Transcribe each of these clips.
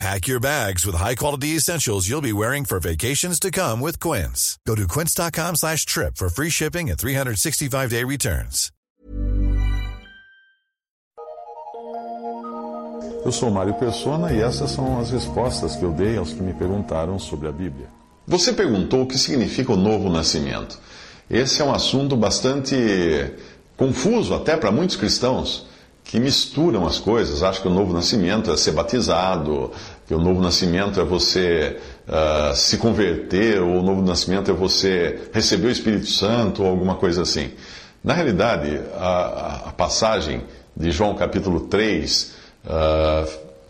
Pack your bags with high-quality essentials you'll be wearing for vacations to come with Quince. Go to quince.com slash trip for free shipping and 365-day returns. Eu sou Mário Persona e essas são as respostas que eu dei aos que me perguntaram sobre a Bíblia. Você perguntou o que significa o novo nascimento. Esse é um assunto bastante confuso até para muitos cristãos que misturam as coisas, acham que o novo nascimento é ser batizado, que o novo nascimento é você uh, se converter, ou o novo nascimento é você receber o Espírito Santo, ou alguma coisa assim. Na realidade, a, a passagem de João capítulo 3, uh, ah,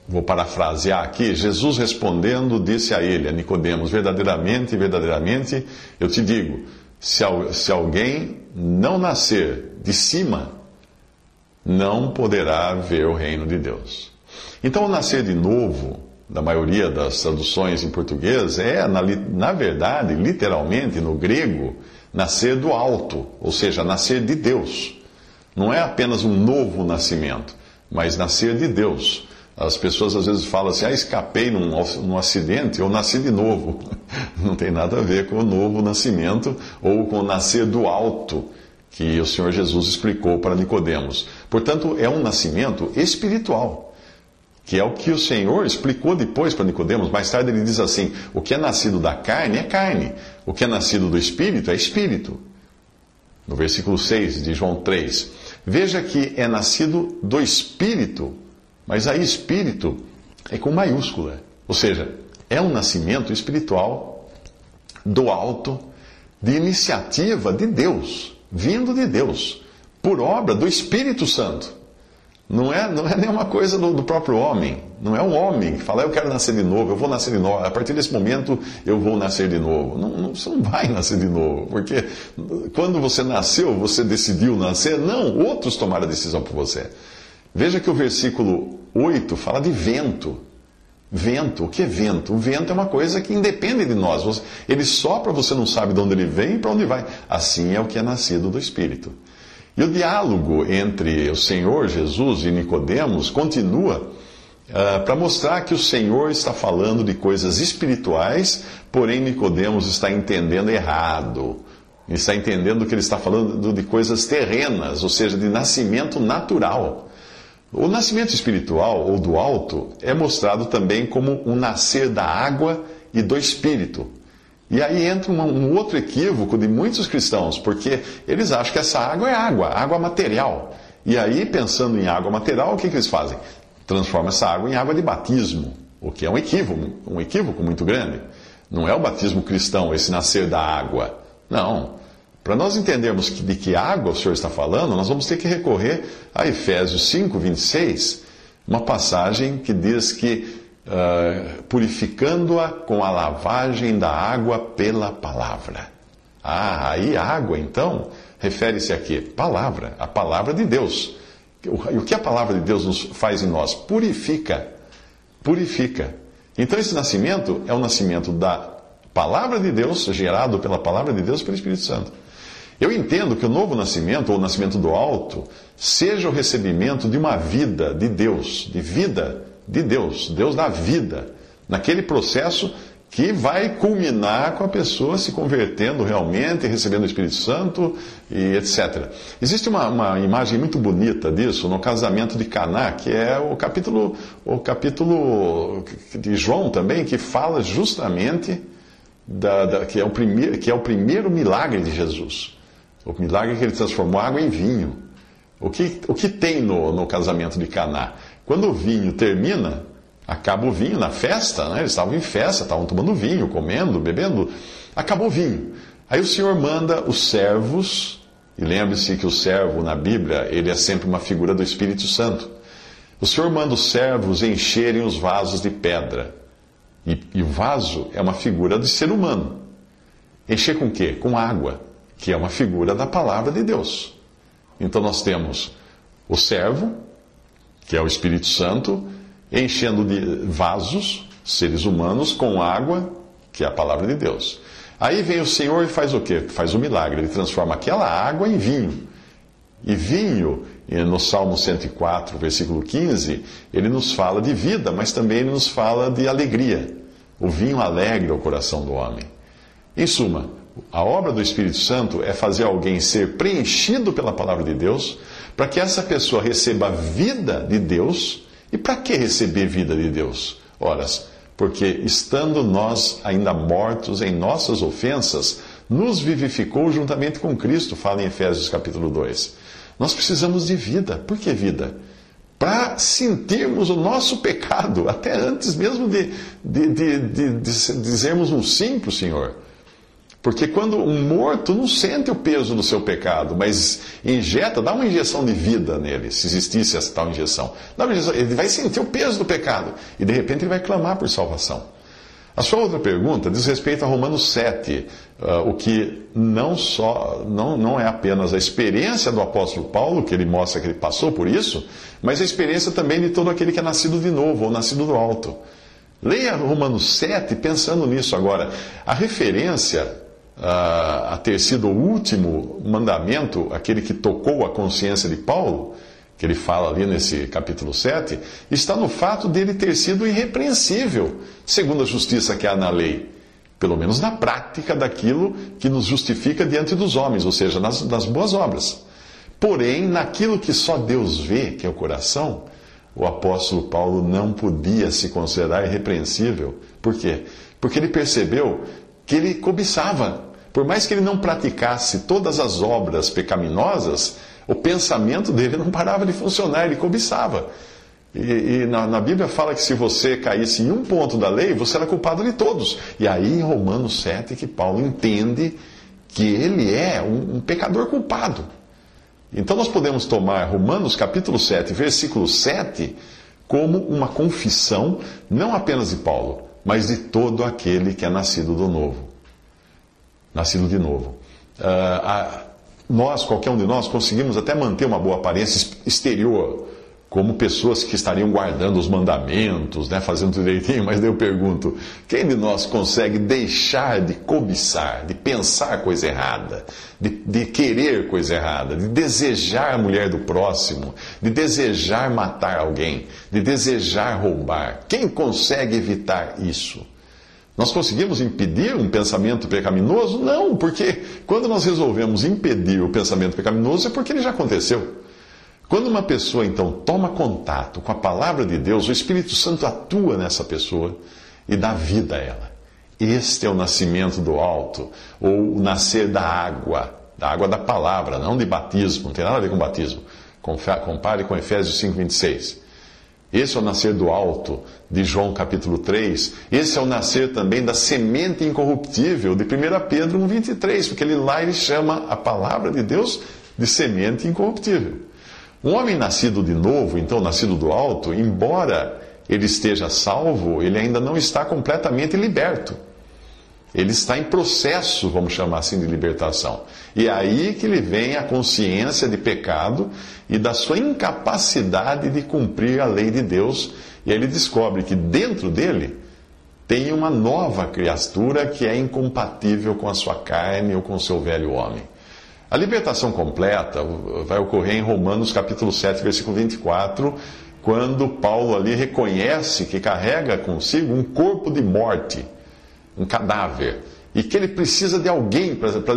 vou parafrasear aqui, Jesus respondendo disse a ele, a Nicodemos, verdadeiramente, verdadeiramente, eu te digo, se, se alguém não nascer de cima, não poderá ver o reino de Deus. Então, o nascer de novo, da maioria das traduções em português, é, na, na verdade, literalmente, no grego, nascer do alto, ou seja, nascer de Deus. Não é apenas um novo nascimento, mas nascer de Deus. As pessoas às vezes falam assim: ah, escapei num, num acidente ou nasci de novo. Não tem nada a ver com o novo nascimento ou com o nascer do alto que o Senhor Jesus explicou para Nicodemos. Portanto, é um nascimento espiritual, que é o que o Senhor explicou depois para Nicodemos. Mais tarde ele diz assim: o que é nascido da carne é carne, o que é nascido do espírito é espírito. No versículo 6 de João 3. Veja que é nascido do espírito, mas aí espírito é com maiúscula. Ou seja, é um nascimento espiritual do alto, de iniciativa de Deus vindo de Deus, por obra do Espírito Santo. Não é, não é nenhuma coisa do, do, próprio homem. Não é um homem que fala, eu quero nascer de novo, eu vou nascer de novo. A partir desse momento eu vou nascer de novo. Não, não, você não vai nascer de novo, porque quando você nasceu, você decidiu nascer. Não, outros tomaram a decisão por você. Veja que o versículo 8 fala de vento. Vento, o que é vento? O vento é uma coisa que independe de nós. Ele sopra, você não sabe de onde ele vem e para onde vai. Assim é o que é nascido do Espírito. E o diálogo entre o Senhor Jesus e Nicodemos continua uh, para mostrar que o Senhor está falando de coisas espirituais, porém Nicodemos está entendendo errado. Está entendendo que ele está falando de coisas terrenas, ou seja, de nascimento natural. O nascimento espiritual, ou do alto, é mostrado também como um nascer da água e do espírito. E aí entra um, um, outro equívoco de muitos cristãos, porque eles acham que essa água é água, água material. E aí, pensando em água material, o que, que eles fazem? Transformam essa água em água de batismo, o que é um equívoco, um equívoco muito grande. Não é o batismo cristão, esse nascer da água. Não. Para nós entendermos de que água o Senhor está falando, nós vamos ter que recorrer a Efésios 5, 26, uma passagem que diz que uh, purificando-a com a lavagem da água pela palavra. Ah, aí água, então, refere-se a quê? Palavra, a palavra de Deus. E o que a palavra de Deus nos faz em nós? Purifica. Purifica. Então, esse nascimento é o nascimento da palavra de Deus, gerado pela palavra de Deus pelo Espírito Santo. Eu entendo que o novo nascimento, ou o nascimento do alto, seja o recebimento de uma vida de Deus, de vida de Deus, Deus dá vida, naquele processo que vai culminar com a pessoa se convertendo realmente, recebendo o Espírito Santo e etc. Existe uma, uma imagem muito bonita disso no casamento de Caná, que é o capítulo, o capítulo de João também, que fala justamente da, da, que, é o primeiro, que é o primeiro milagre de Jesus. O milagre que ele transformou água em vinho. O que, o que tem no, no casamento de Caná? Quando o vinho termina, acaba o vinho na festa, né? eles estavam em festa, estavam tomando vinho, comendo, bebendo, acabou o vinho. Aí o Senhor manda os servos, e lembre-se que o servo na Bíblia, ele é sempre uma figura do Espírito Santo. O Senhor manda os servos encherem os vasos de pedra. E, e o vaso é uma figura de ser humano. Encher com quê? Com água que é uma figura da palavra de Deus. Então nós temos o servo, que é o Espírito Santo, enchendo de vasos, seres humanos, com água, que é a palavra de Deus. Aí vem o Senhor e faz o quê? Faz o um milagre, ele transforma aquela água em vinho. E vinho, no Salmo 104, versículo 15, ele nos fala de vida, mas também ele nos fala de alegria. O vinho alegra o coração do homem. Em suma, a obra do Espírito Santo é fazer alguém ser preenchido pela palavra de Deus, para que essa pessoa receba a vida de Deus. E para que receber vida de Deus? Ora, porque estando nós ainda mortos em nossas ofensas, nos vivificou juntamente com Cristo, fala em Efésios capítulo 2. Nós precisamos de vida. Por que vida? Para sentirmos o nosso pecado, até antes mesmo de, de, de, de, dizermos um sim para o Senhor. Porque quando um morto não sente o peso do seu pecado, mas injeta, dá uma injeção de vida nele, se existisse essa tal injeção. injeção ele vai sentir o peso do pecado e de repente ele vai clamar por salvação. A sua outra pergunta diz respeito a Romanos 7, uh, ah, o que não só não, não é apenas a experiência do apóstolo Paulo, que ele mostra que ele passou por isso, mas a experiência também de todo aquele que é nascido de novo ou nascido do alto. Leia Romanos 7 pensando nisso agora. A referência a, ter sido o último mandamento, aquele que tocou a consciência de Paulo, que ele fala ali nesse capítulo 7, está no fato dele ter sido irrepreensível, segundo a justiça que há na lei. Pelo menos na prática daquilo que nos justifica diante dos homens, ou seja, nas, nas boas obras. Porém, naquilo que só Deus vê, que é o coração, o apóstolo Paulo não podia se considerar irrepreensível. Por quê? Porque ele percebeu que ele cobiçava. Por mais que ele não praticasse todas as obras pecaminosas, o pensamento dele não parava de funcionar, ele cobiçava. E, e na, na, Bíblia fala que se você caísse em um ponto da lei, você era culpado de todos. E aí em Romanos 7 que Paulo entende que ele é um, um pecador culpado. Então nós podemos tomar Romanos capítulo 7, versículo 7, como uma confissão, não apenas de Paulo, mas de todo aquele que é nascido do novo. Nascido de novo. Uh, nós, qualquer um de nós, conseguimos até manter uma boa aparência exterior, como pessoas que estariam guardando os mandamentos, né, fazendo direitinho, mas daí eu pergunto: quem de nós consegue deixar de cobiçar, de pensar coisa errada, de, de querer coisa errada, de desejar a mulher do próximo, de desejar matar alguém, de desejar roubar? Quem consegue evitar isso? Nós conseguimos impedir um pensamento pecaminoso? Não, porque quando nós resolvemos impedir o pensamento pecaminoso é porque ele já aconteceu. Quando uma pessoa então toma contato com a palavra de Deus, o Espírito Santo atua nessa pessoa e dá vida a ela. Este é o nascimento do alto, ou o nascer da água, da água da palavra, não de batismo, não tem nada a ver com batismo. Compare com Efésios 5,26. Esse é o nascer do alto, de João capítulo 3. Esse é o nascer também da semente incorruptível, de 1 Pedro 1,23, porque ele, lá ele chama a palavra de Deus de semente incorruptível. Um homem nascido de novo, então nascido do alto, embora ele esteja salvo, ele ainda não está completamente liberto. Ele está em processo, vamos chamar assim, de libertação. E é aí que lhe vem a consciência de pecado e da sua incapacidade de cumprir a lei de Deus. E aí ele descobre que dentro dele tem uma nova criatura que é incompatível com a sua carne ou com o seu velho homem. A libertação completa vai ocorrer em Romanos capítulo 7, versículo 24, quando Paulo ali reconhece que carrega consigo um corpo de morte, um cadáver, e que ele precisa de alguém para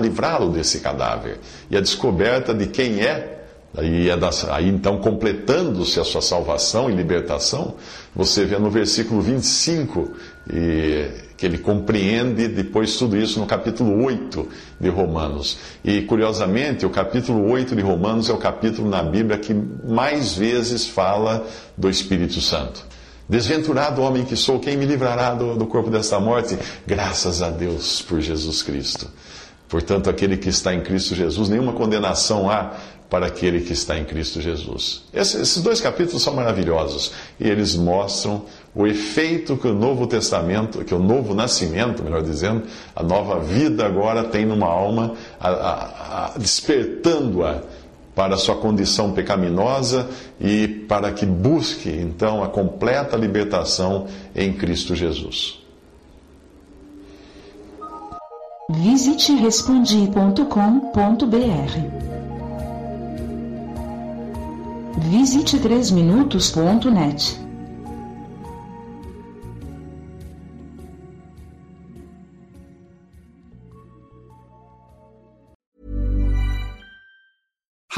livrá-lo desse cadáver. E a descoberta de quem é Aí, é aí, então, completando-se a sua salvação e libertação, você vê no versículo 25 e, que ele compreende depois tudo isso no capítulo 8 de Romanos. E, curiosamente, o capítulo 8 de Romanos é o capítulo na Bíblia que mais vezes fala do Espírito Santo. Desventurado homem que sou, quem me livrará do, do corpo desta morte? Graças a Deus por Jesus Cristo. Portanto, aquele que está em Cristo Jesus, nenhuma condenação há para aquele que está em Cristo Jesus. Esses dois capítulos são maravilhosos e eles mostram o efeito que o Novo Testamento, que o novo nascimento, melhor dizendo, a nova vida agora tem numa alma, despertando-a para sua condição pecaminosa e para que busque então a completa libertação em Cristo Jesus. Visite respondi.com.br. Visite 3minutos.net.